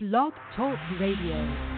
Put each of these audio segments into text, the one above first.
Blog Talk Radio.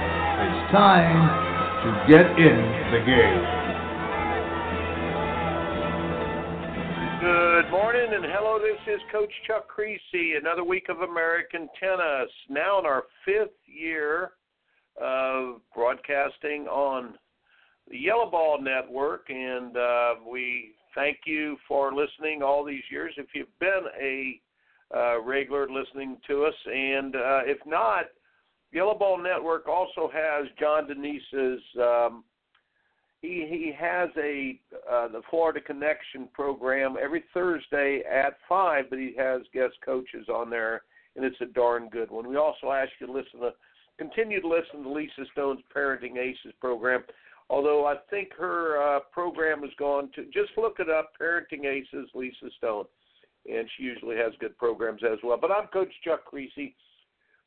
time to get in the game. Good morning and hello. This is Coach Chuck Kriese. Another week of American tennis. Now in our fifth year of broadcasting on the Yellow Ball Network, and uh, we thank you for listening all these years. If you've been a uh, regular listening to us, and uh, if not, Yellow Ball Network also has John Denise's. Um, he he has a uh, the Florida Connection program every Thursday at five, but he has guest coaches on there, and it's a darn good one. We also ask you to listen to continue to listen to Lisa Stone's Parenting Aces program. Although I think her uh, program has gone to just look it up, Parenting Aces, Lisa Stone, and she usually has good programs as well. But I'm Coach Chuck Kriese.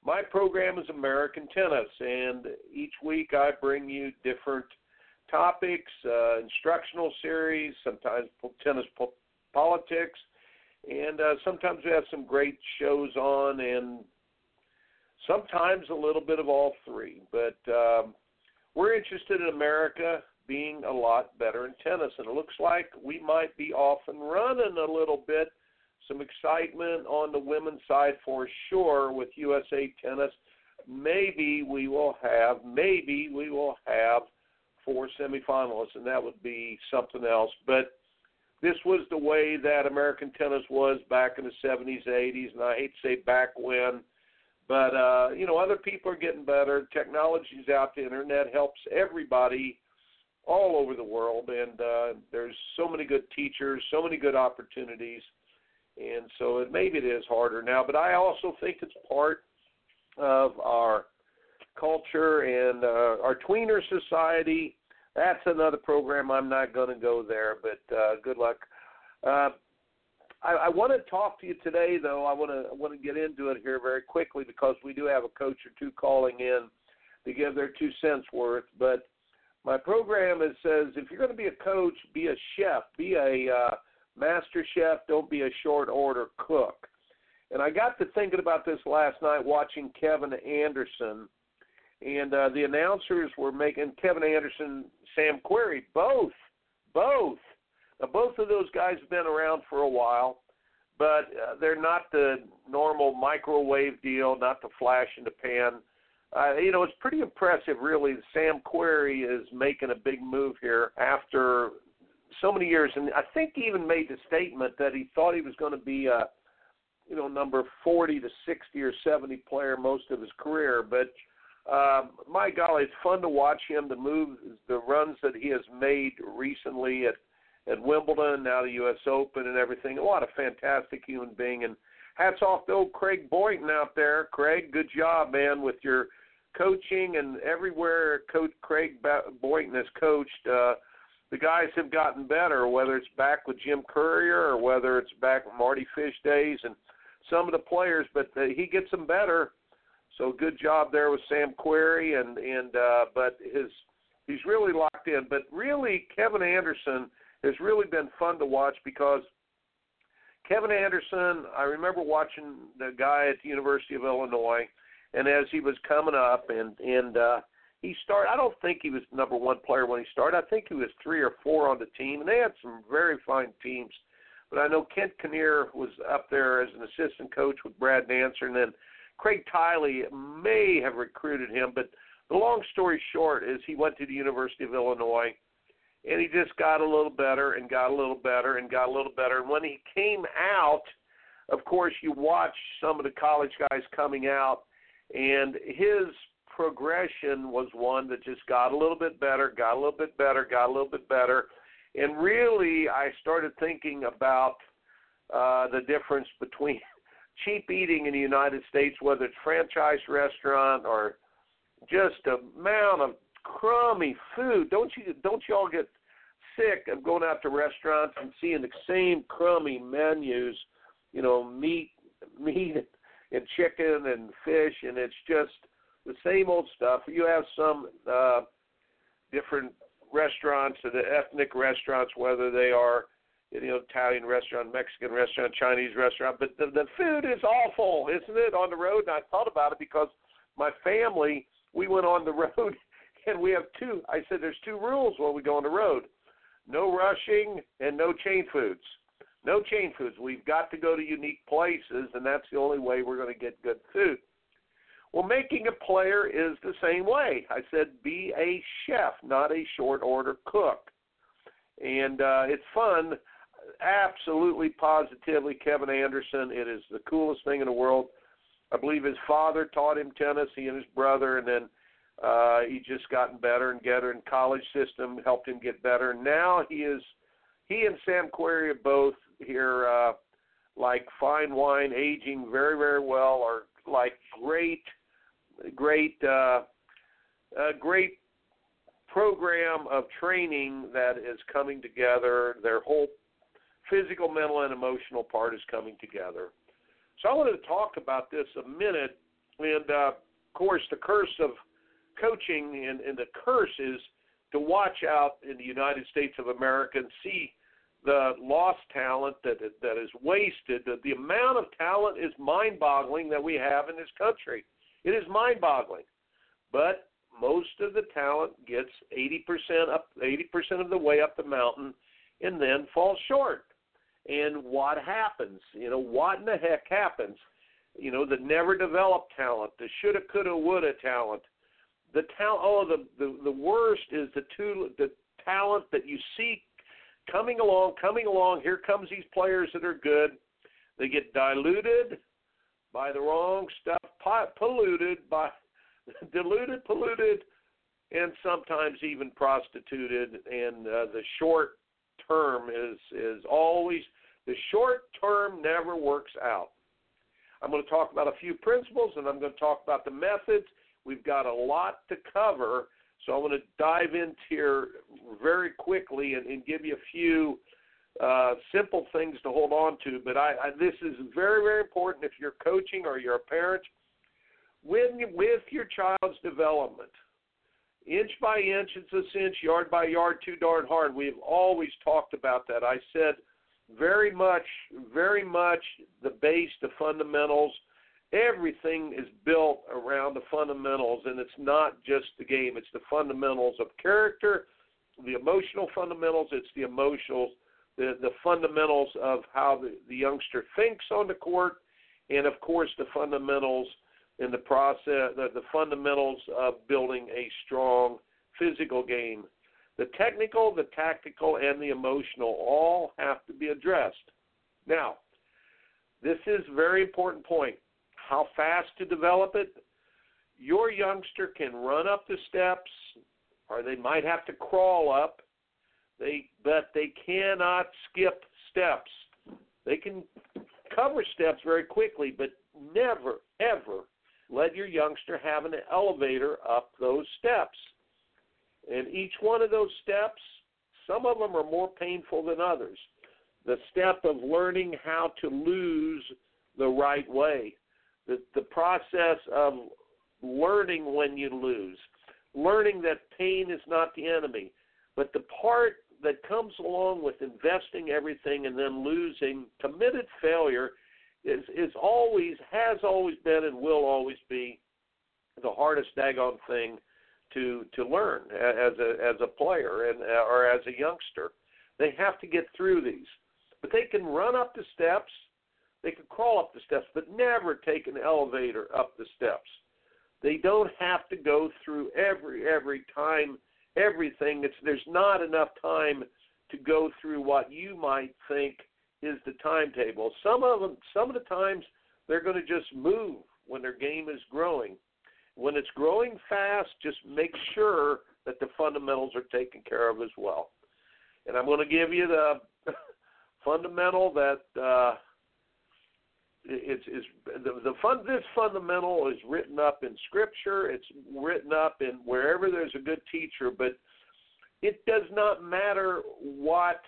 My program is American Tennis, and each week I bring you different topics, uh, instructional series, sometimes tennis po- politics, and uh, sometimes we have some great shows on, and sometimes a little bit of all three. But um, we're interested in America being a lot better in tennis, and it looks like we might be off and running a little bit. Some excitement on the women's side for sure with USA Tennis. Maybe we will have, maybe we will have four semifinalists, and that would be something else. But this was the way that American tennis was back in the 70s, 80s, and I hate to say back when, but uh, you know, other people are getting better. Technology's out. The internet helps everybody all over the world, and uh, there's so many good teachers, so many good opportunities, and so it, maybe it is harder now. But I also think it's part of our culture and uh, our tweener society. That's another program. I'm not going to go there, but uh, good luck. Uh, I, I want to talk to you today, though. I want to I want to get into it here very quickly because we do have a coach or two calling in to give their two cents worth. But my program is says if you're going to be a coach, be a chef, be a uh, master chef. Don't be a short order cook. And I got to thinking about this last night watching Kevin Anderson, and uh, the announcers were making Kevin Anderson, Sam Querrey, both, both. Now, both of those guys have been around for a while, but uh, they're not the normal microwave deal, not the flash in the pan. Uh, you know, it's pretty impressive, really. Sam Querrey is making a big move here after so many years, and I think he even made the statement that he thought he was going to be a, you know, number 40 to 60 or 70 player most of his career. But um, my golly, it's fun to watch him. The moves, the runs that he has made recently at at Wimbledon, now the U.S. Open, and everything. A fantastic human being, and hats off to old Craig Boynton out there. Craig, good job, man, with your coaching and everywhere Coach Craig Boynton has coached. Uh, the guys have gotten better, whether it's back with Jim Courier or whether it's back with Mardy Fish days and some of the players, but uh, he gets them better. So good job there with Sam Querrey, and and uh, but his he's really locked in. But really, Kevin Anderson has really been fun to watch because Kevin Anderson, I remember watching the guy at the University of Illinois, and as he was coming up, and and uh, he started. I don't think he was number one player when he started. I think he was three or four on the team, and they had some very fine teams. But I know Kent Kinnear was up there as an assistant coach with Brad Dancer, and then Craig Tiley may have recruited him. But the long story short is he went to the University of Illinois and he just got a little better and got a little better and got a little better. And when he came out, of course, you watch some of the college guys coming out, and his progression was one that just got a little bit better, got a little bit better, got a little bit better. And really, I started thinking about uh, the difference between cheap eating in the United States, whether it's franchise restaurant or just amount of crummy food. Don't you don't you all get sick of going out to restaurants and seeing the same crummy menus, you know, meat meat and chicken and fish and it's just the same old stuff. You have some uh different restaurants, the ethnic restaurants, whether they are you know Italian restaurant, Mexican restaurant, Chinese restaurant, but the, the food is awful, isn't it? On the road, and I thought about it because my family we went on the road and we have two. I said there's two rules when we go on the road: no rushing and no chain foods. No chain foods. We've got to go to unique places, and that's the only way we're going to get good food. Well, making a player is the same way. I said be a chef, not a short order cook. And uh, it's fun. Absolutely, positively, Kevin Anderson. It is the coolest thing in the world. I believe his father taught him tennis, he and his brother, and then uh, he just gotten better and better, and college system helped him get better. Now he is, he and Sam Querrey are both here, uh, like fine wine, aging very, very well, are like great, great, uh, a great program of training that is coming together. Their whole physical, mental, and emotional part is coming together. So I wanted to talk about this a minute, and uh, of course, the curse of coaching and, and the curse is to watch out in the United States of America and see the lost talent that that is wasted. The, the amount of talent is mind-boggling that we have in this country. It is mind-boggling, but most of the talent gets 80% up, 80% of the way up the mountain, and then falls short. And what happens? You know, what in the heck happens? You know, the never developed talent, the shoulda, coulda, woulda talent, the talent. Oh, the, the the worst is the two the talent that you see coming along, coming along. Here comes these players that are good. They get diluted by the wrong stuff, polluted by diluted, polluted, and sometimes even prostituted. And uh, the short term is is always the short term never works out. I'm going to talk about a few principles, and I'm going to talk about the methods We've got a lot to cover, so I want to dive into here very quickly and, and give you a few uh, simple things to hold on to. But I, I, this is very, very important if you're coaching or you're a parent. When with your child's development, inch by inch, it's a cinch, yard by yard, too darn hard. We've always talked about that. I said very much, very much the base, the fundamentals – everything is built around the fundamentals, and it's not just the game. It's the fundamentals of character, the emotional fundamentals. It's the emotional, the the fundamentals of how the, the youngster thinks on the court, and of course the fundamentals in the process, the, the fundamentals of building a strong physical game. The technical, the tactical, and the emotional all have to be addressed. Now, this is a very important point how fast to develop it. Your youngster can run up the steps, or they might have to crawl up. They, but they cannot skip steps. They can cover steps very quickly, but never, ever let your youngster have an elevator up those steps. And each one of those steps, some of them are more painful than others. The step of learning how to lose the right way the the process of learning when you lose, learning that pain is not the enemy, but the part that comes along with investing everything and then losing, committed failure is is always has always been and will always be the hardest daggone thing to to learn as a as a player and uh, or as a youngster. They have to get through these, but they can run up the steps, they can crawl up the steps, but never take an elevator up the steps. They don't have to go through every every time everything. It's there's not enough time to go through what you might think is the timetable. Some of them, some of the times, they're going to just move when their game is growing. When it's growing fast, just make sure that the fundamentals are taken care of as well. And I'm going to give you the fundamental that uh, it's is the the fun this fundamental is written up in scripture. It's written up in wherever there's a good teacher, but it does not matter what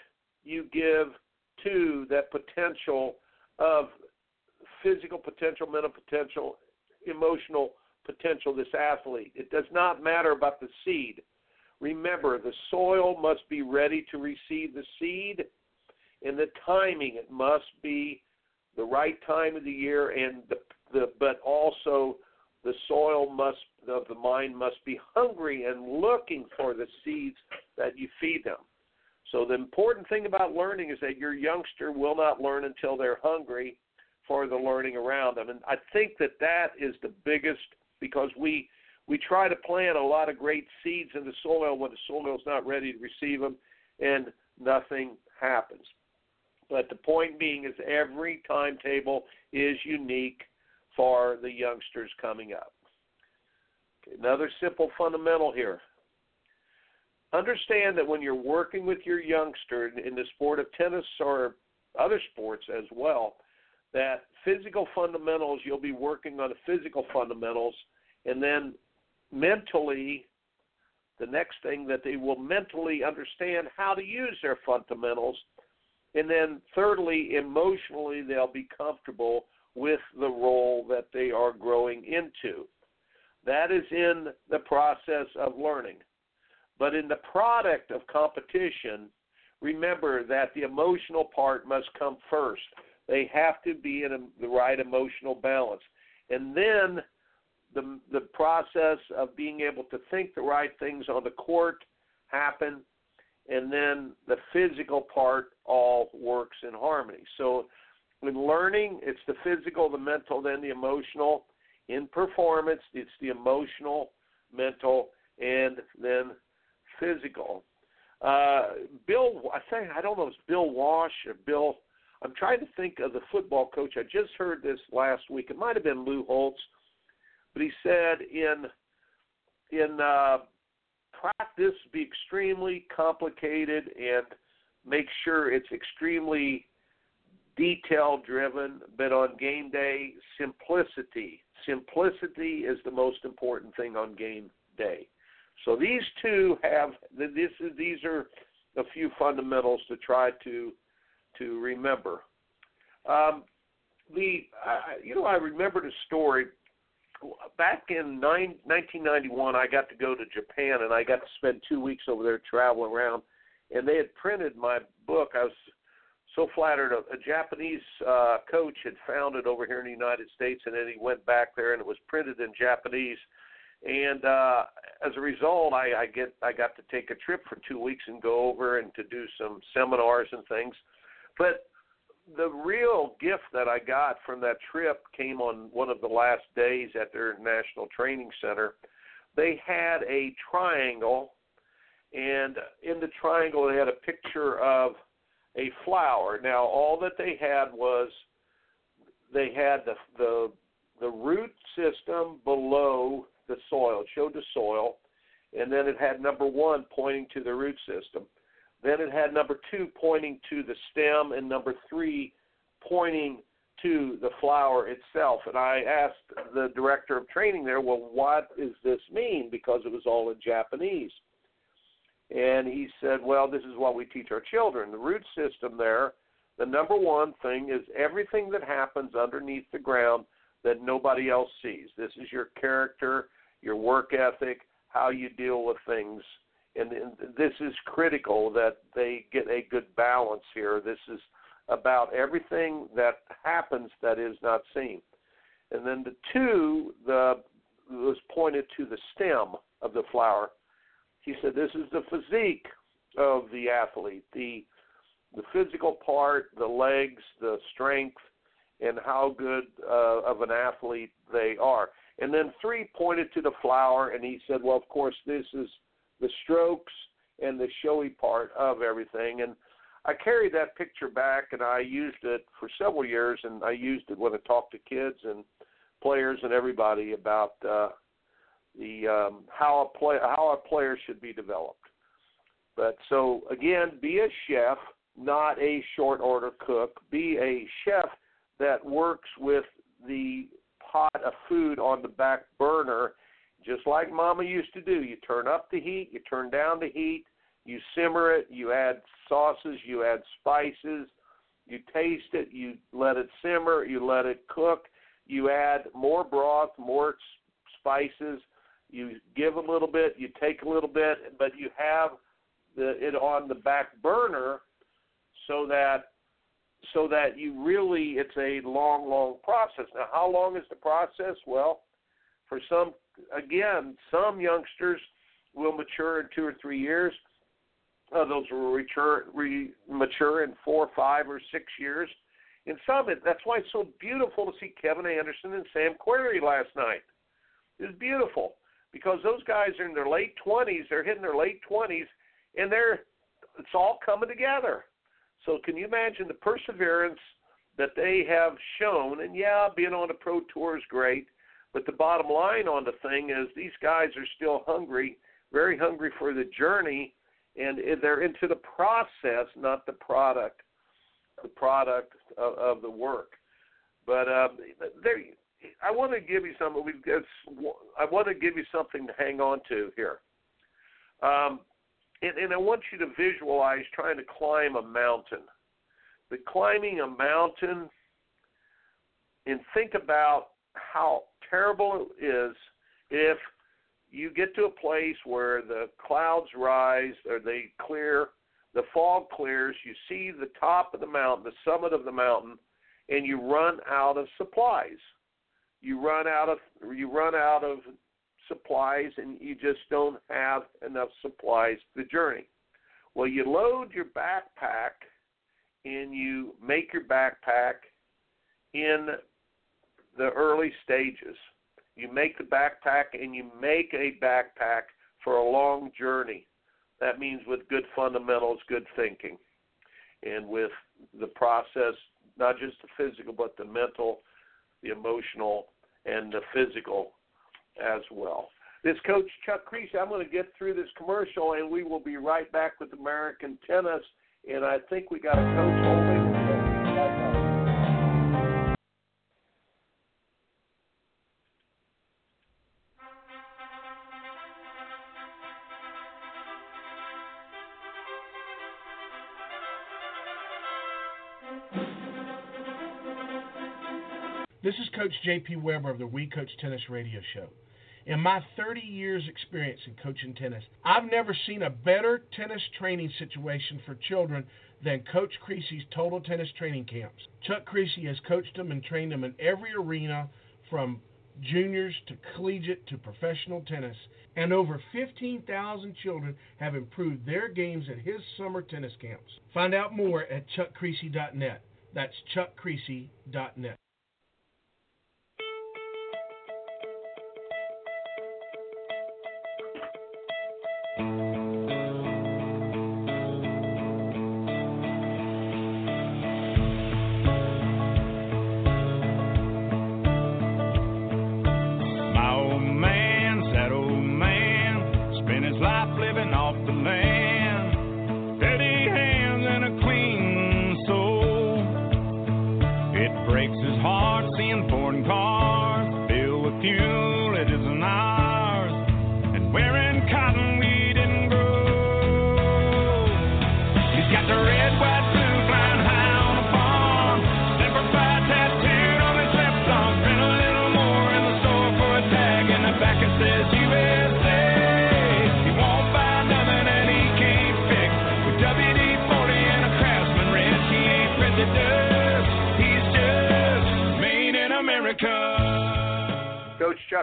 you give to that potential of physical potential, mental potential, emotional potential, this athlete. It does not matter about the seed. Remember, the soil must be ready to receive the seed, and the timing, it must be the right time of the year, and the, the but also the soil must of the mind must be hungry and looking for the seeds that you feed them. So the important thing about learning is that your youngster will not learn until they're hungry for the learning around them. And I think that that is the biggest because we we try to plant a lot of great seeds in the soil when the soil is not ready to receive them, and nothing happens. But the point being is every timetable is unique for the youngsters coming up. Another simple fundamental here. Understand that when you're working with your youngster in the sport of tennis or other sports as well, that physical fundamentals, you'll be working on the physical fundamentals, and then mentally, the next thing that they will mentally understand how to use their fundamentals. And then, thirdly, emotionally, they'll be comfortable with the role that they are growing into. That is in the process of learning. But in the product of competition, remember that the emotional part must come first. They have to be in a, the right emotional balance. And then the the process of being able to think the right things on the court happen and then the physical part all works in harmony. So in learning, it's the physical, the mental, then the emotional. In performance, it's the emotional, mental, and then physical. Uh, Bill, I think I don't know if it's Bill Walsh or Bill. I'm trying to think of the football coach. I just heard this last week. It might have been Lou Holtz, but he said in in uh, practice be extremely complicated and make sure it's extremely detail driven, but on game day, simplicity. Simplicity is the most important thing on game day. So these two have this is these are a few fundamentals to try to to remember. Um, the uh, you know I remembered a story back in nine, 1991. I got to go to Japan and I got to spend two weeks over there traveling around, and they had printed my book. I was so flattered. A, a Japanese uh, coach had found it over here in the United States, and then he went back there and it was printed in Japanese and uh, as a result, I, I get I got to take a trip for two weeks and go over and to do some seminars and things. But the real gift that I got from that trip came on one of the last days at their national training center. They had a triangle, and in the triangle they had a picture of a flower. Now all that they had was they had the the the root system below the soil. It showed the soil, and then it had number one pointing to the root system. Then it had number two pointing to the stem, and number three pointing to the flower itself. And I asked the director of training there, well, what does this mean? Because it was all in Japanese. And he said, well, this is what we teach our children. The root system there, the number one thing is everything that happens underneath the ground that nobody else sees. This is your character, your work ethic, how you deal with things. And, this is critical that they get a good balance here. This is about everything that happens that is not seen. And then the two, the was pointed to the stem of the flower. He said this is the physique of the athlete, the the physical part, the legs, the strength, and how good uh, of an athlete they are. And then three pointed to the flower, and he said, well, of course, this is the strokes and the showy part of everything. And I carried that picture back, and I used it for several years, and I used it when I talked to kids and players and everybody about uh, the um, how a play how a player should be developed. But so again, be a chef, not a short order cook. Be a chef that works with the pot of food on the back burner, just like Mama used to do. You turn up the heat, you turn down the heat, you simmer it, you add sauces, you add spices, you taste it, you let it simmer, you let it cook, you add more broth, more spices, you give a little bit, you take a little bit, but you have the, it on the back burner so that so that you really it's a long long process now how long is the process well for some again some youngsters will mature in two or three years others will mature re, mature in four five or six years in some that's why it's so beautiful to see kevin anderson and sam querrey last night it was beautiful because those guys are in their late twenties they're hitting their late twenties and they're it's all coming together. So can you imagine the perseverance that they have shown? And yeah, being on a pro tour is great, but the bottom line on the thing is these guys are still hungry, very hungry for the journey, and they're into the process, not the product, the product of, of the work. But um, there, I want to give you something. We've got, I want to give you something to hang on to here. Um, and, and I want you to visualize trying to climb a mountain. But climbing a mountain and think about how terrible it is if you get to a place where the clouds rise or they clear, the fog clears, you see the top of the mountain, the summit of the mountain, and you run out of supplies. You run out of you run out of supplies and you just don't have enough supplies for the journey. Well, you load your backpack and you make your backpack in the early stages. You make the backpack and you make a backpack for a long journey. That means with good fundamentals, good thinking, and with the process, not just the physical, but the mental, the emotional, and the physical as well. This coach Chuck Kriese, I'm going to get through this commercial, and we will be right back with American tennis. And I think we got a coach This is Coach JP Weber of the We Coach Tennis Radio Show. In my 30 years' experience in coaching tennis, I've never seen a better tennis training situation for children than Coach Kriese's Total Tennis Training Camps. Chuck Kriese has coached them and trained them in every arena from juniors to collegiate to professional tennis, and over 15,000 children have improved their games at his summer tennis camps. Find out more at chuckkriese.net. That's chuckkriese.net.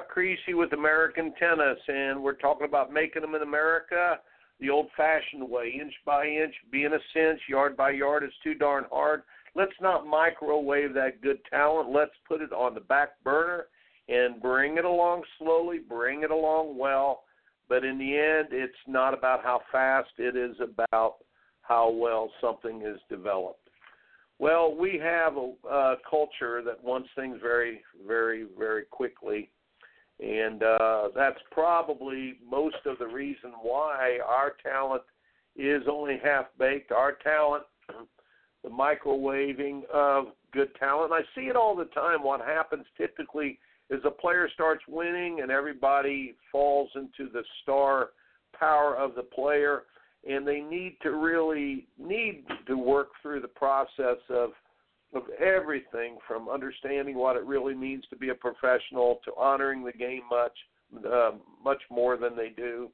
Kriese with American Tennis, and we're talking about making them in America the old-fashioned way, inch by inch, being a cinch, yard by yard. It's too darn hard. Let's not microwave that good talent. Let's put it on the back burner and bring it along slowly, bring it along well. But in the end, it's not about how fast, it is about how well something is developed. Well, we have a, a culture that wants things very, very, very quickly. And uh, that's probably most of the reason why our talent is only half baked. Our talent, the microwaving of good talent. I see it all the time. What happens typically is a player starts winning and everybody falls into the star power of the player and they need to really need to work through the process of of everything from understanding what it really means to be a professional to honoring the game much uh, much more than they do.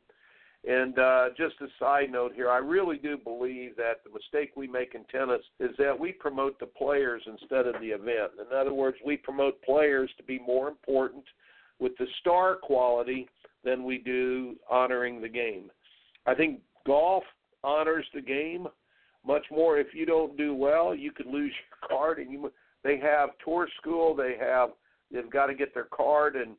And uh, just a side note here, I really do believe that the mistake we make in tennis is that we promote the players instead of the event. In other words, we promote players to be more important with the star quality than we do honoring the game. I think golf honors the game much more. If you don't do well, you could lose your card. And you, they have tour school. They have they've got to get their card. And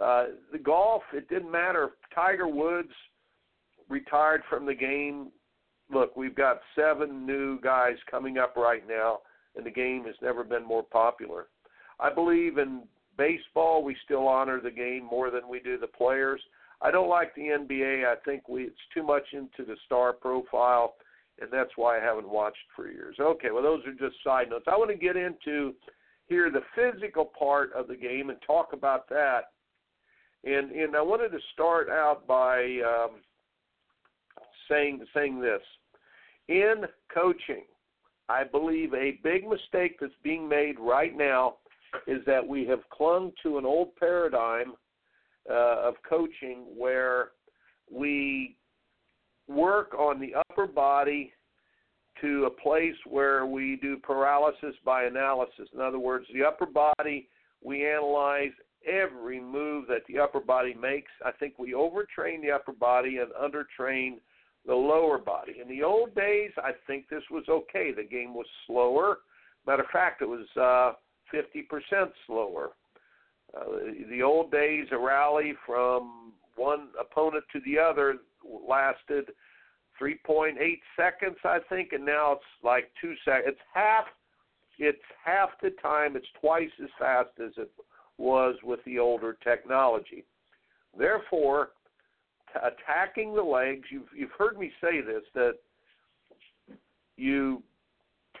uh, the golf, it didn't matter. Tiger Woods retired from the game. Look, we've got seven new guys coming up right now, and the game has never been more popular. I believe in baseball, we still honor the game more than we do the players. I don't like the NBA. I think we it's too much into the star profile, and that's why I haven't watched for years. Okay, well those are just side notes. I want to get into here the physical part of the game and talk about that. And and I wanted to start out by um, saying saying this. In coaching, I believe a big mistake that's being made right now is that we have clung to an old paradigm uh, of coaching where we work on the upper body to a place where we do paralysis by analysis. In other words, the upper body, we analyze every move that the upper body makes. I think we overtrain the upper body and undertrain the lower body. In the old days, I think this was okay. The game was slower. Matter of fact, it was uh, 50% slower. Uh, the old days, a rally from one opponent to the other lasted 3.8 seconds, I think, and now it's like two seconds. It's half. It's half the time. It's twice as fast as it was with the older technology. Therefore, t- attacking the legs. You've you've heard me say this that you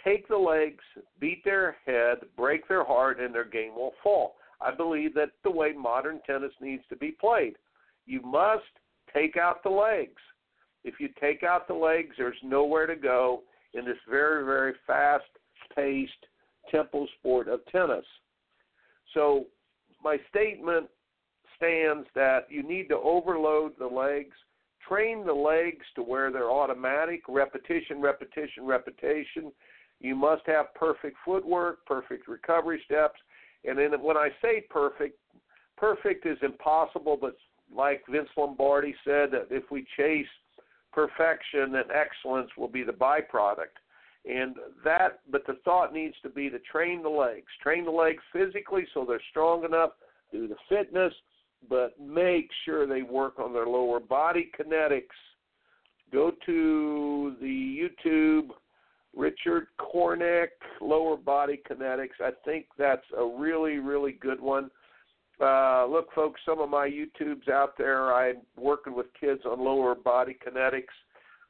take the legs, beat their head, break their heart, and their game will fall. I believe that's the way modern tennis needs to be played. You must take out the legs. If you take out the legs, there's nowhere to go in this very, very fast paced tempo sport of tennis. So, my statement stands that you need to overload the legs, train the legs to where they're automatic, repetition, repetition, repetition. You must have perfect footwork, perfect recovery steps, and then when I say perfect, perfect is impossible, but like Vince Lombardi said, that if we chase perfection, then excellence will be the byproduct. And that, but the thought needs to be to train the legs, train the legs physically so they're strong enough, do the fitness, but make sure they work on their lower body kinetics. Go to the YouTube Richard Cornick, lower body kinetics. I think that's a really, really good one. Uh, look, folks, some of my YouTubes out there, I'm working with kids on lower body kinetics,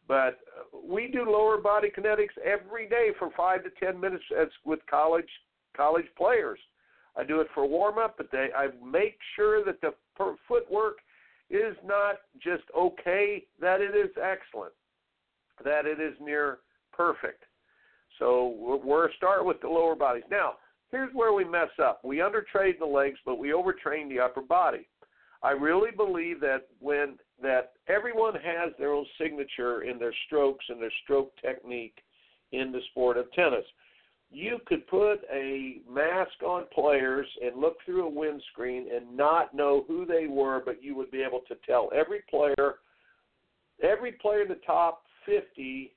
but we do lower body kinetics every day for five to ten minutes as with college college players. I do it for warm up, but they, I make sure that the footwork is not just okay, that it is excellent, that it is near perfect. So we're start with the lower bodies. Now, here's where we mess up. We undertrain the legs, but we overtrain the upper body. I really believe that when that everyone has their own signature in their strokes and their stroke technique in the sport of tennis. you could put a mask on players and look through a windscreen and not know who they were, but you would be able to tell every player, every player in the top 50,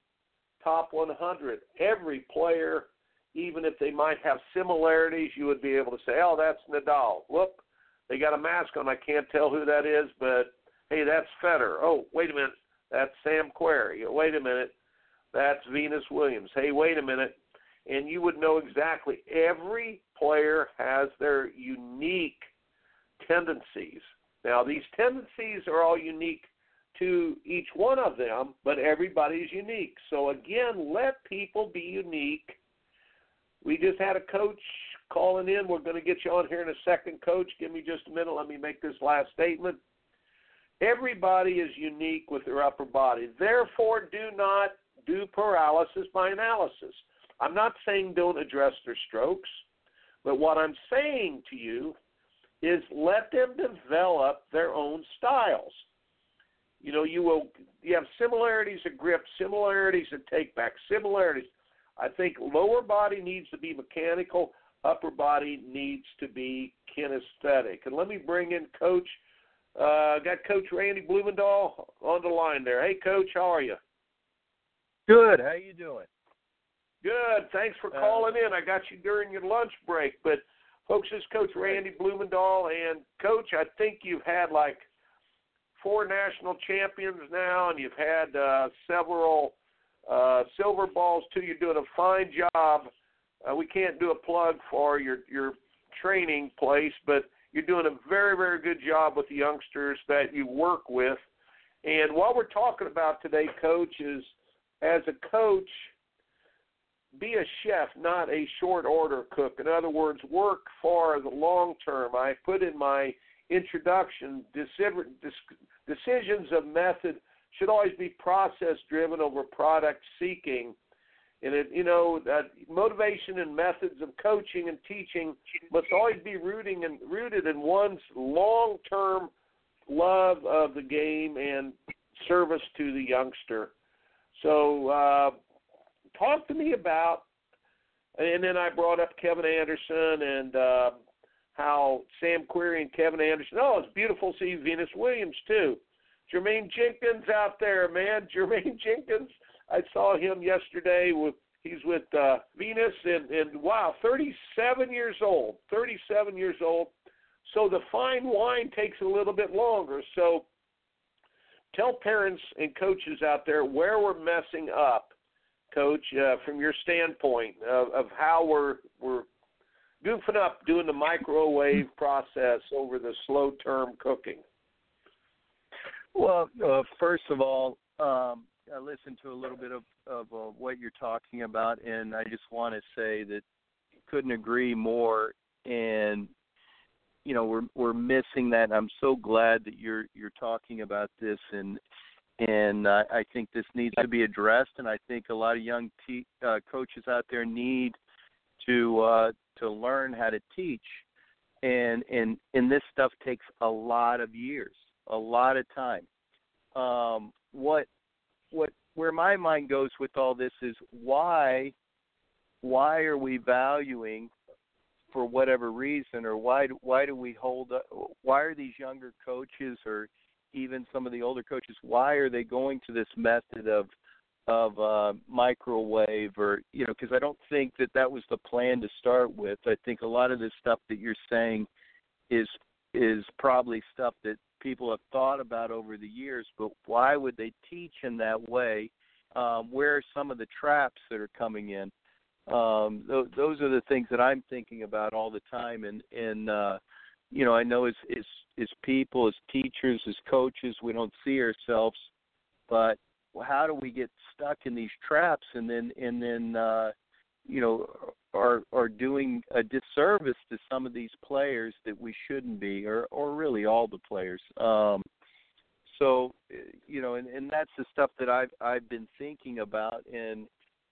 top 100, every player, even if they might have similarities, you would be able to say, oh, that's Nadal. Look, they got a mask on. I can't tell who that is, but hey, that's Federer. Oh, wait a minute, that's Sam Querrey. Wait a minute, that's Venus Williams. Hey, wait a minute, and you would know exactly every player has their unique tendencies. Now, these tendencies are all unique to each one of them, but everybody's unique. So, again, let people be unique. We just had a coach calling in. We're going to get you on here in a second, coach. Give me just a minute. Let me make this last statement. Everybody is unique with their upper body. Therefore, do not do paralysis by analysis. I'm not saying don't address their strokes, but what I'm saying to you is let them develop their own styles. You know, you will you have similarities of grip, similarities of take back, similarities. I think lower body needs to be mechanical, upper body needs to be kinesthetic. And let me bring in Coach. Uh, got Coach Randy Blumendahl on the line there. Hey, Coach, how are you? Good. How you doing? Good. Thanks for calling in. I got you during your lunch break. But folks, this is Coach Randy Blumendahl, and Coach, I think you've had like four national champions now, and you've had uh, several uh, silver balls too. You're doing a fine job. Uh, we can't do a plug for your your training place, but you're doing a very very good job with the youngsters that you work with. And what we're talking about today, Coach, is as a coach be a chef, not a short order cook. In other words, work for the long term. I put in my introduction decisions of method should always be process driven over product seeking. And it, you know, that motivation and methods of coaching and teaching must always be rooting and rooted in one's long-term love of the game and service to the youngster. So, uh, talk to me about, and then I brought up Kevin Anderson and uh, how Sam Querrey and Kevin Anderson. Oh, it's beautiful to see Venus Williams too. Jermaine Jenkins out there, man. Jermaine Jenkins. I saw him yesterday with he's with uh, Venus and and wow, 37 years old. 37 years old. So the fine wine takes a little bit longer. So tell parents and coaches out there where we're messing up Coach, uh, from your standpoint of, of how we're we're goofing up doing the microwave process over the slow term cooking? Well, uh, first of all, um, I listened to a little bit of, of uh, what you're talking about, and I just want to say that couldn't agree more. And you know, we're we're missing that. I'm so glad that you're you're talking about this, and and uh, I think this needs to be addressed. And I think a lot of young te- uh, coaches out there need to uh, to learn how to teach, and and and this stuff takes a lot of years, a lot of time. Um, what what where my mind goes with all this is why why are we valuing for whatever reason or why do, why do we hold up, why are these younger coaches or even some of the older coaches why are they going to this method of of uh, microwave or you know because I don't think that that was the plan to start with. I think a lot of this stuff that you're saying is is probably stuff that people have thought about over the years. But why would they teach in that way? Um, where are some of the traps that are coming in? Um, th- those are the things that I'm thinking about all the time, and and uh, you know, I know as as as people, as teachers, as coaches, we don't see ourselves, but how do we get stuck in these traps and then and then uh you know are are doing a disservice to some of these players that we shouldn't be or or really all the players um so you know and and that's the stuff that I've I've been thinking about and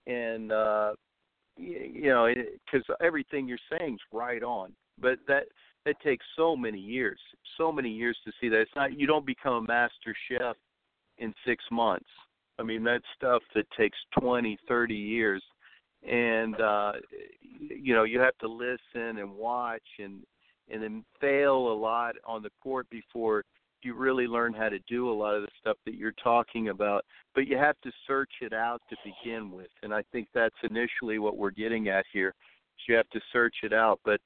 and uh you know cuz everything you're saying is right on but that it takes so many years, so many years to see that. It's not you don't become a master chef in six months. I mean, that's stuff that takes twenty, thirty years, and uh, you know you have to listen and watch and and then fail a lot on the court before you really learn how to do a lot of the stuff that you're talking about. But you have to search it out to begin with, and I think that's initially what we're getting at here. You have to search it out, but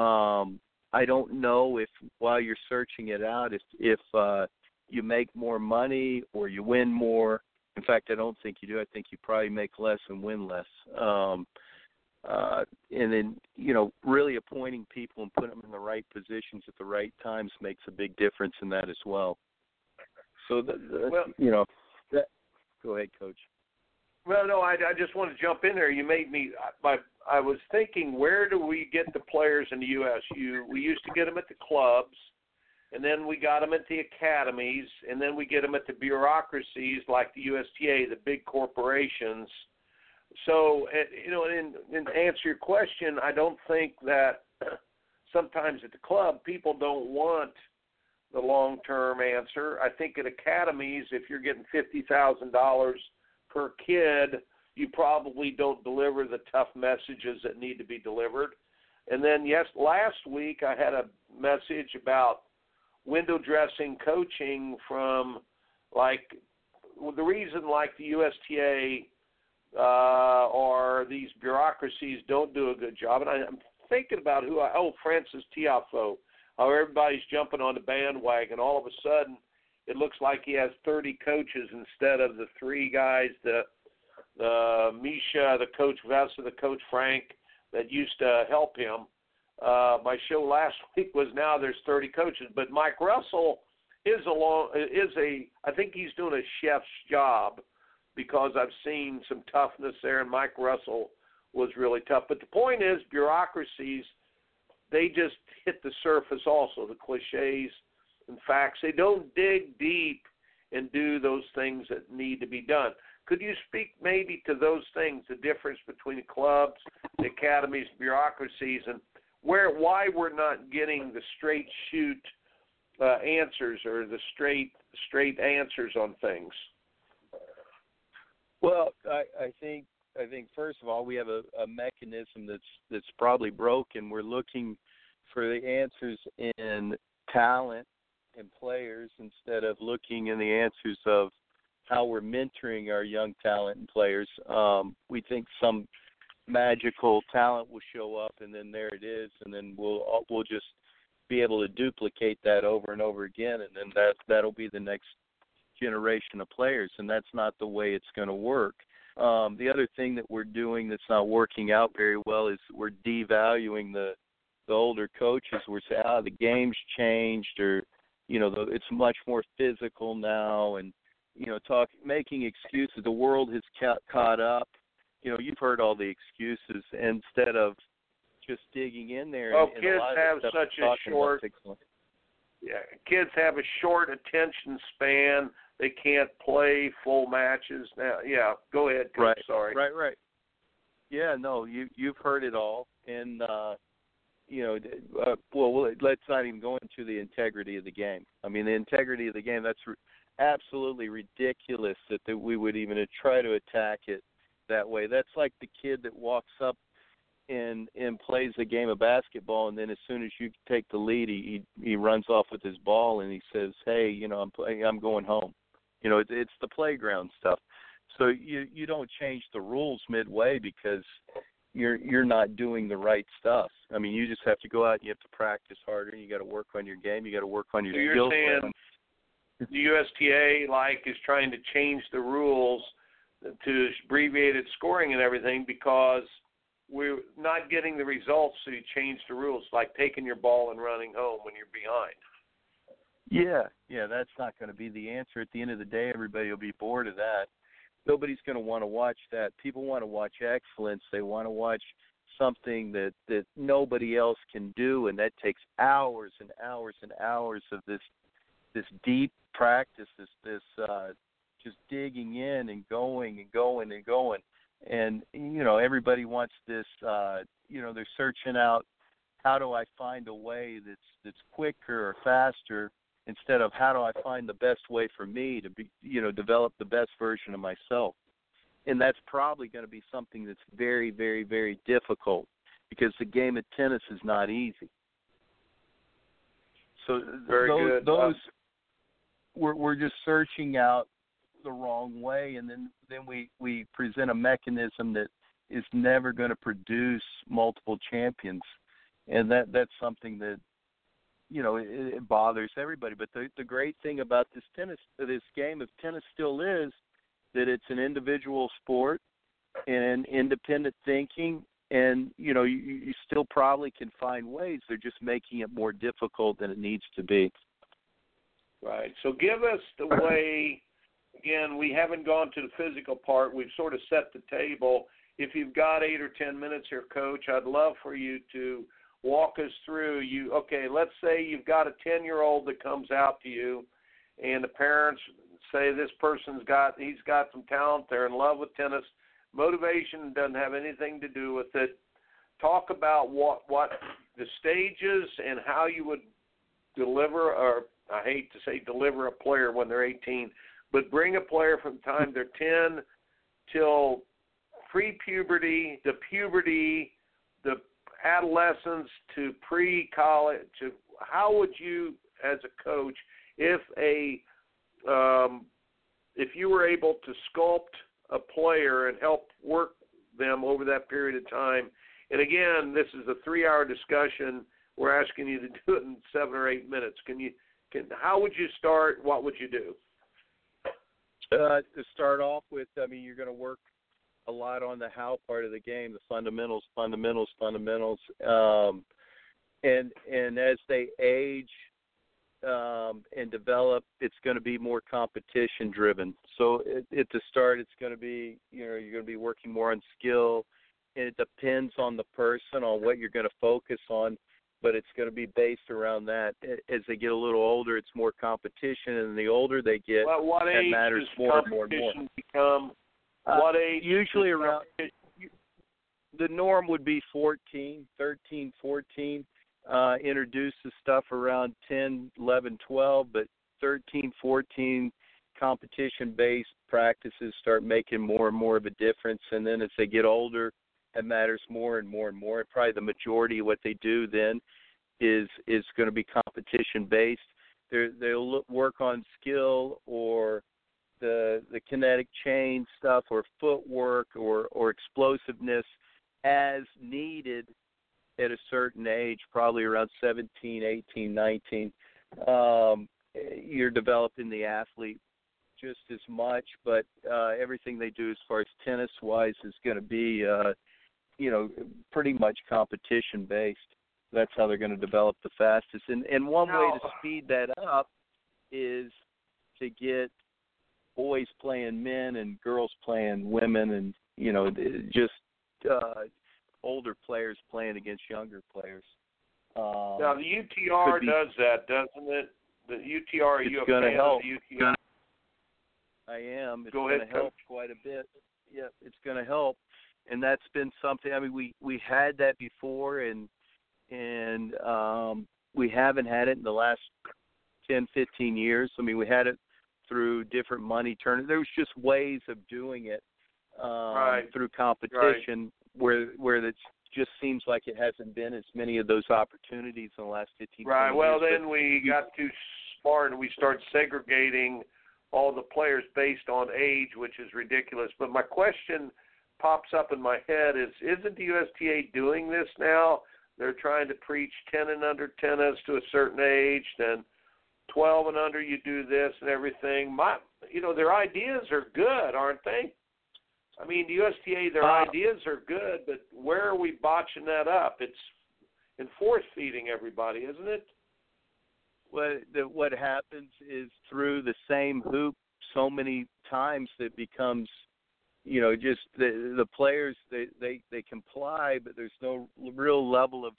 um, I don't know if while you're searching it out, if if uh, you make more money or you win more. In fact, I don't think you do. I think you probably make less and win less. Um, uh, and then you know really appointing people and putting them in the right positions at the right times makes a big difference in that as well. So the, the Well- you know that. Go ahead, coach. Well, no, I, I just want to jump in there. You made me. I, I was thinking, where do we get the players in the U.S.? You, we used to get them at the clubs, and then we got them at the academies, and then we get them at the bureaucracies like the USTA, the big corporations. So, uh, you know, in, in answer your question, I don't think that sometimes at the club people don't want the long-term answer. I think at academies, if you're getting fifty thousand dollars per kid, you probably don't deliver the tough messages that need to be delivered. And then, yes, last week I had a message about window dressing coaching from like the reason like the USTA uh, or these bureaucracies don't do a good job. And I, I'm thinking about who I oh Frances Tiafoe, how everybody's jumping on the bandwagon. All of a sudden, it looks like he has 30 coaches instead of the three guys, the the Misha, the coach Vesa, the coach Frank that used to help him. Uh, my show last week was now there's 30 coaches, but Mike Russell is a long is a I think he's doing a chef's job because I've seen some toughness there, and Mike Russell was really tough. But the point is, bureaucracies they just hit the surface also the cliches and facts. They don't dig deep and do those things that need to be done. Could you speak maybe to those things, the difference between clubs, the academies, bureaucracies, and where why we're not getting the straight shoot uh, answers or the straight straight answers on things? Well, I, I think I think first of all we have a, a mechanism that's that's probably broken. We're looking for the answers in talent and players instead of looking in the answers of how we're mentoring our young talent and players. Um, we think some magical talent will show up, and then there it is, and then we'll we'll just be able to duplicate that over and over again, and then that that'll be the next generation of players, and that's not the way it's going to work. Um, the other thing that we're doing that's not working out very well is we're devaluing the the older coaches. We're saying, ah, the game's changed, or you know, the, it's much more physical now, and you know, talk making excuses. The world has ca- caught up. You know, you've heard all the excuses instead of just digging in there. Oh, and, and kids a lot of have such a short- Yeah, kids have a short attention span. They can't play full matches now. Yeah, go ahead, Coach. Right. Sorry. Right, right. Yeah, no, you you've heard it all, and uh, you know, uh, well, let's not even go into the integrity of the game. I mean, the integrity of the game that's r- absolutely ridiculous that, that we would even try to attack it that way. That's like the kid that walks up and and plays a game of basketball, and then as soon as you take the lead, he he, he runs off with his ball and he says, "Hey, you know, I'm playing, I'm going home." You know, it, it's the playground stuff. So you you don't change the rules midway because you're you're not doing the right stuff. I mean, you just have to go out and you have to practice harder. You got to work on your game. You got to work on your So you're saying the USTA like is trying to change the rules to abbreviated scoring and everything because we're not getting the results, so you change the rules, like taking your ball and running home when you're behind. Yeah, yeah, that's not going to be the answer. At the end of the day, everybody will be bored of that. Nobody's going to want to watch that. People want to watch excellence. They want to watch something that that nobody else can do, and that takes hours and hours and hours of this this deep practice, this this uh, just digging in and going and going and going. And you know, everybody wants this. Uh, you know, they're searching out how do I find a way that's that's quicker or faster instead of how do I find the best way for me to be, you know, develop the best version of myself. and that's probably going to be something that's very, very, very difficult because the game of tennis is not easy. So Very those, good. those Um, we're we're just searching out the wrong way, and then then we we present a mechanism that is never going to produce multiple champions, and that that's something that you know it, it bothers everybody. But the the great thing about this tennis this game of tennis still is that it's an individual sport and independent thinking and you know you, you still probably can find ways they're just making it more difficult than it needs to be Right. So give us the way. Again, we haven't gone to the physical part. We've sort of set the table. If you've got eight or ten minutes here, Coach, I'd love for you to walk us through. You okay? Let's say you've got a ten-year-old that comes out to you, and the parents say this person's got he's got some talent. They're in love with tennis. Motivation doesn't have anything to do with it. Talk about what what the stages and how you would deliver or I hate to say deliver a player when they're 18, but bring a player from the time they're 10 till pre-puberty, the puberty, the adolescence to pre-college. To how would you, as a coach, if a um, if you were able to sculpt a player and help work them over that period of time? And again, this is a three-hour discussion. We're asking you to do it in seven or eight minutes. Can you? Can, how would you start? What would you do? Uh, to start off with i mean you're going to work a lot on the how part of the game the fundamentals fundamentals fundamentals um and and as they age um and develop it's going to be more competition driven. So at, at the start it's going to be you know you're going to be working more on skill and it depends on the person on what you're going to focus on but it's going to be based around that as they get a little older it's more competition and the older they get What, what that age matters does more and more and more. become? Uh, what age? usually around the norm would be 14 13 14 uh introduces stuff around 10 11 12 but 13 14 competition based practices start making more and more of a difference and then as they get older it matters more and more and more. And probably the majority of what they do then is is going to be competition based they they'll look, work on skill or the the kinetic chain stuff or footwork or or explosiveness as needed at a certain age probably around 17 18 19 um you're developing the athlete just as much but uh everything they do as far as tennis wise is going to be uh you know pretty much competition based that's how they're going to develop the fastest and and one way to speed that up is to get boys playing men and girls playing women and you know just uh older players playing against younger players um Now the UTR be- does that, doesn't it? The UTR. Are It's you a gonna fan help. of the UTR? I am. It's Go going to ahead, help Coach. quite a bit. Yeah, it's going to help, and that's been something. I mean, we we had that before, and and um, we haven't had it in the last ten, fifteen years. I mean, we had it through different money tournaments. There was just ways of doing it um, Right. through competition, where where it just seems like it hasn't been as many of those opportunities in the last fifteen. Right. 20 Well, years, then we got too smart and we started segregating all the players based on age, which is ridiculous. But my question pops up in my head is isn't the USTA doing this now? They're trying to preach 10 and under tennis to a certain age, then 12 and under you do this and everything. My you know, their ideas are good, aren't they? I mean, the USTA their Uh, ideas are good, but where are we botching that up? It's in force feeding everybody, isn't it? what the, what happens is through the same hoop so many times that it becomes you know just the the players they they they comply but there's no real level of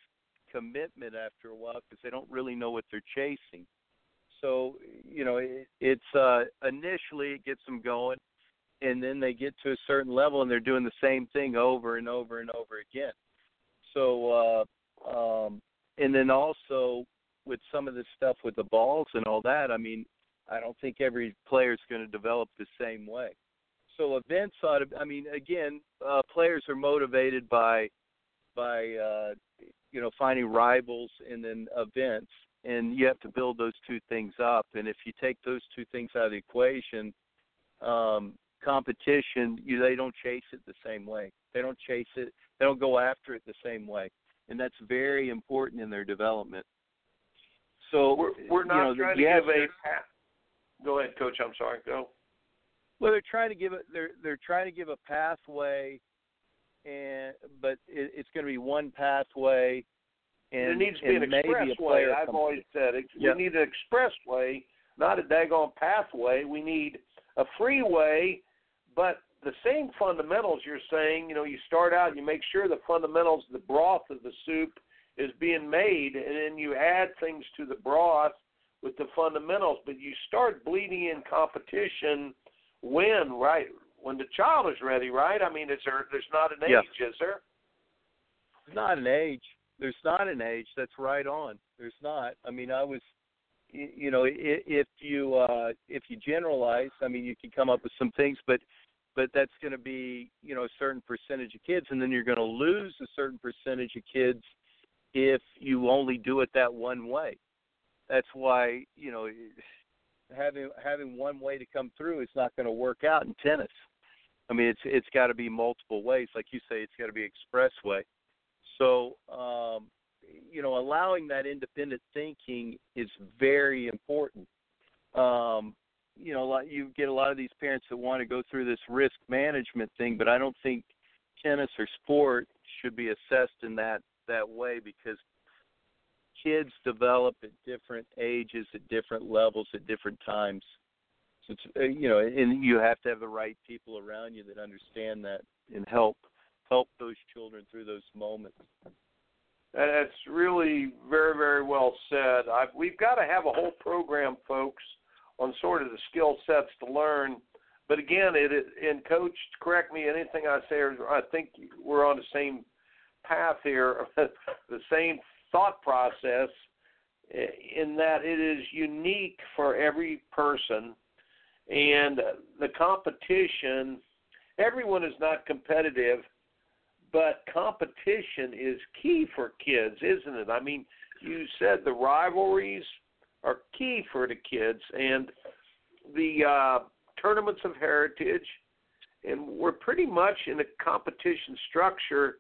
commitment after a while because they don't really know what they're chasing so you know it, it's uh initially it gets them going and then they get to a certain level and they're doing the same thing over and over and over again so uh um and then also with some of this stuff with the balls and all that, I mean, I don't think every player is going to develop the same way. So events ought to. I mean, again, uh, players are motivated by by uh, you know finding rivals and then events, and you have to build those two things up. And if you take those two things out of the equation, um, competition, you they don't chase it the same way. They don't chase it. They don't go after it the same way, and that's very important in their development. So We're, we're not you know, trying to give a. Go ahead, Coach. I'm sorry. Go. Well, they're trying to give it. They're they're trying to give a pathway, and but it, it's going to be one pathway. And there needs to be an expressway. I've comes- always said it. Yeah. we need an expressway, not a daggone pathway. We need a freeway, but the same fundamentals you're saying. You know, you start out, you make sure the fundamentals, the broth of the soup is being made, and then you add things to the broth with the fundamentals. But you start bleeding in competition when, right? When the child is ready, right? I mean, is there? There's not an age, Yeah. is there? There's not an age. There's not an age. That's right on. There's not. I mean, I was, you know, i- if you uh, if you generalize, I mean, you can come up with some things, but but that's going to be you know a certain percentage of kids, and then you're going to lose a certain percentage of kids if you only do it that one way. That's why you know having having one way to come through is not going to work out in tennis. I mean, it's it's got to be multiple ways, like you say, it's got to be expressway. So, um, you know, allowing that independent thinking is very important. Um, you know, you get a lot of these parents that want to go through this risk management thing, but I don't think tennis or sport should be assessed in that that way because kids develop at different ages, at different levels, at different times. So it's, uh, you know, and you have to have the right people around you that understand that and help help those children through those moments. That's really very, very well said. I've, we've got to have a whole program, folks, on sort of the skill sets to learn. But again, it, and coach, correct me. Anything I say, or I think we're on the same path here, the same thought process, eh, in that it is unique for every person, and the competition. Everyone is not competitive, but competition is key for kids, isn't it? I mean, you said the rivalries are key for the kids, and the uh, tournaments of heritage, and we're pretty much in a competition structure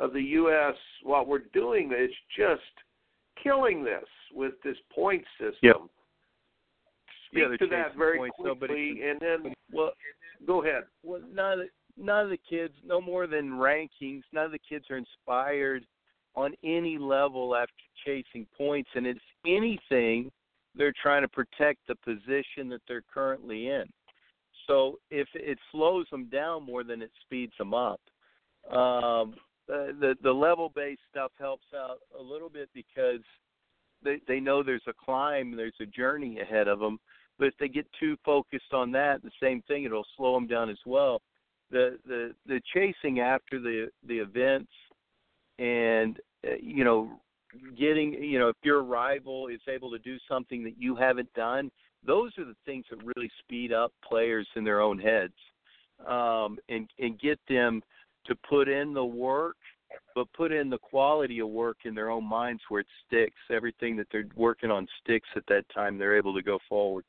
of the U.S. What we're doing is just killing this with this point system. Yep. Speak Yeah, to that very points. quickly, Nobody and then Well, go ahead. well, none of the, none of the kids, no more than rankings. None of the kids are inspired on any level after chasing points, and it's anything they're trying to protect the position that they're currently in. So if it slows them down more than it speeds them up, um, uh, the the level based stuff helps out a little bit because they they know there's a climb, there's a journey ahead of them. But if they get too focused on that, the same thing, it'll slow them down as well. The the the chasing after the the events and uh, you know getting you know if your rival is able to do something that you haven't done those are the things that really speed up players in their own heads um and and get them to put in the work but put in the quality of work in their own minds where it sticks everything that they're working on sticks at that time they're able to go forward.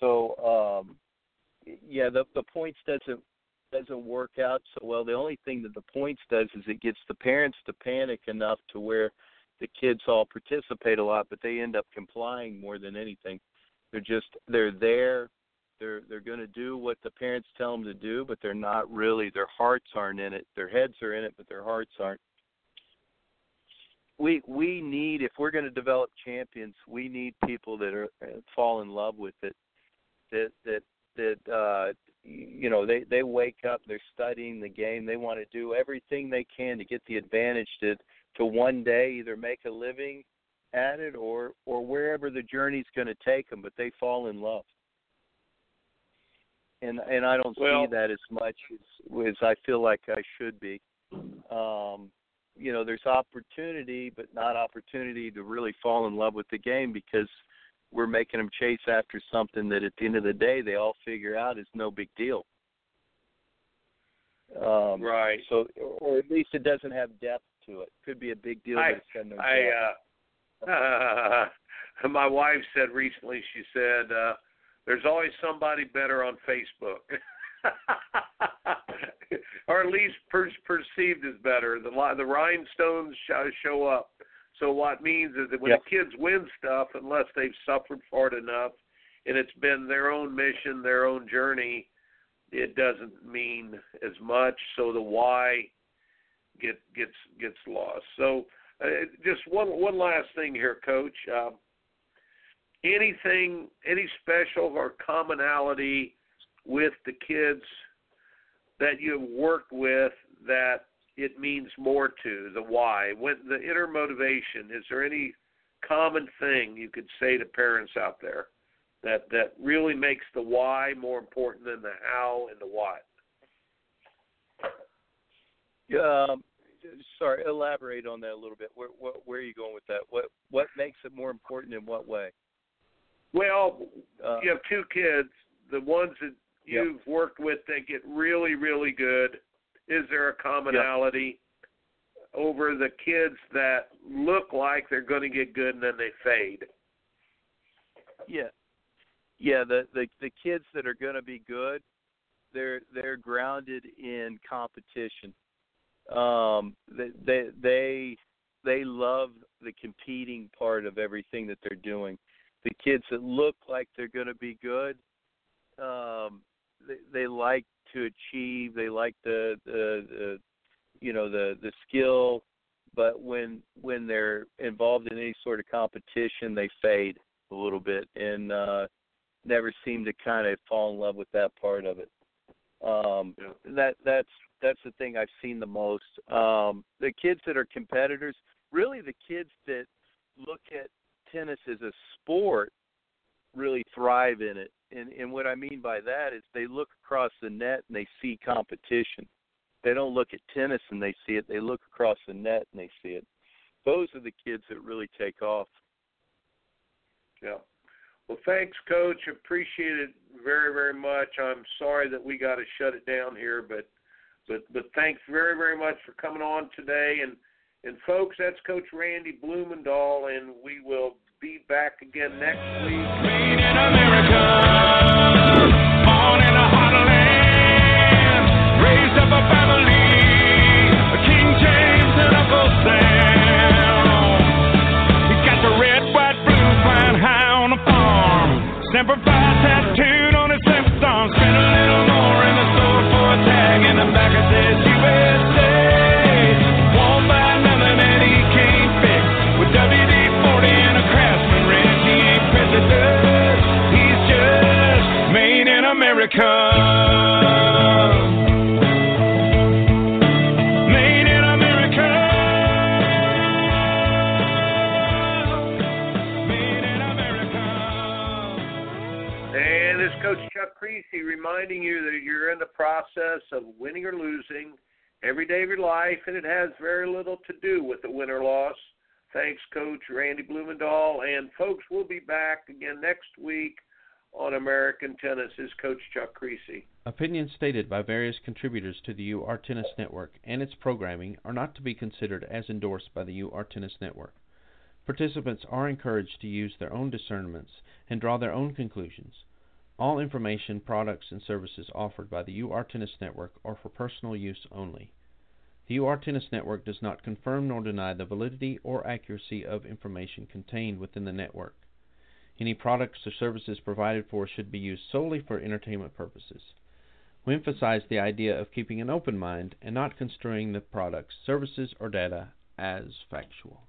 So um yeah the the points doesn't doesn't work out so well. The only thing that the points does is it gets the parents to panic enough to where the kids all participate a lot but they end up complying more than anything. They're just they're there they're they're going to do what the parents tell them to do but they're not really their hearts aren't in it. Their heads are in it but their hearts aren't. We we need if we're going to develop champions we need people that are uh, fall in love with it that that that uh you know they they wake up they're studying the game they want to do everything they can to get the advantage to to one day either make a living at it or or wherever the journey's going to take them but they fall in love and and I don't Well- see that as much as as I feel like I should be um you know there's opportunity but not opportunity to really fall in love with the game because we're making them chase after something that at the end of the day they all figure out is no big deal Um, right. So, or at least it doesn't have depth to it. Could be a big deal, I- no. I uh, my wife said recently. She said, uh, "There's always somebody better on Facebook." or at least per- perceived as better. The the rhinestones show, show up. So what means is that when Yep. the kids win stuff, unless they've suffered for it enough, and it's been their own mission, their own journey, it doesn't mean as much. So the why get gets gets lost. So uh, just one one last thing here, Coach. Um, anything, any special or commonality with the kids that you've worked with that it means more to the why when the inner motivation is there any common thing you could say to parents out there that that really makes the why more important than the how and the what Um, sorry, elaborate on that a little bit. Where, where, where are you going with that? What what makes it more important in what way? Well Uh, you have two kids the ones that Yep. you've worked with that get really really good is there a commonality over the kids that look like they're going to get good and then they fade Yeah, yeah. The the the kids that are going to be good, they're they're grounded in competition. Um, they they they they love the competing part of everything that they're doing. The kids that look like they're going to be good, um, they they like to achieve. They like the the, the you know the the skill, but when when they're involved in any sort of competition, they fade a little bit and uh never seem to kind of fall in love with that part of it. Um Yeah. that that's that's the thing I've seen the most. Um the kids that are competitors, really the kids that look at tennis as a sport really thrive in it. And and what I mean by that is they look across the net and they see competition. They don't look at tennis and they see it. They look across the net and they see it. Those are the kids that really take off. Yeah. Well, thanks, Coach. Appreciate it very, very much. I'm sorry that we got to shut it down here, but but but thanks very, very much for coming on today. And and folks, that's Coach Randy Blumendahl, and we will be back again next week. Coach Randy Blumendahl. And folks, we'll be back again next week on American Tennis. Is Coach Chuck Kriese. Opinions stated by various contributors to the UR Tennis Network and its programming are not to be considered as endorsed by the UR Tennis Network. Participants are encouraged to use their own discernments and draw their own conclusions. All information, products, and services offered by the UR Tennis Network are for personal use only. The UR Tennis Network does not confirm nor deny the validity or accuracy of information contained within the network. Any products or services provided for should be used solely for entertainment purposes. We emphasize the idea of keeping an open mind and not construing the products, services, or data as factual.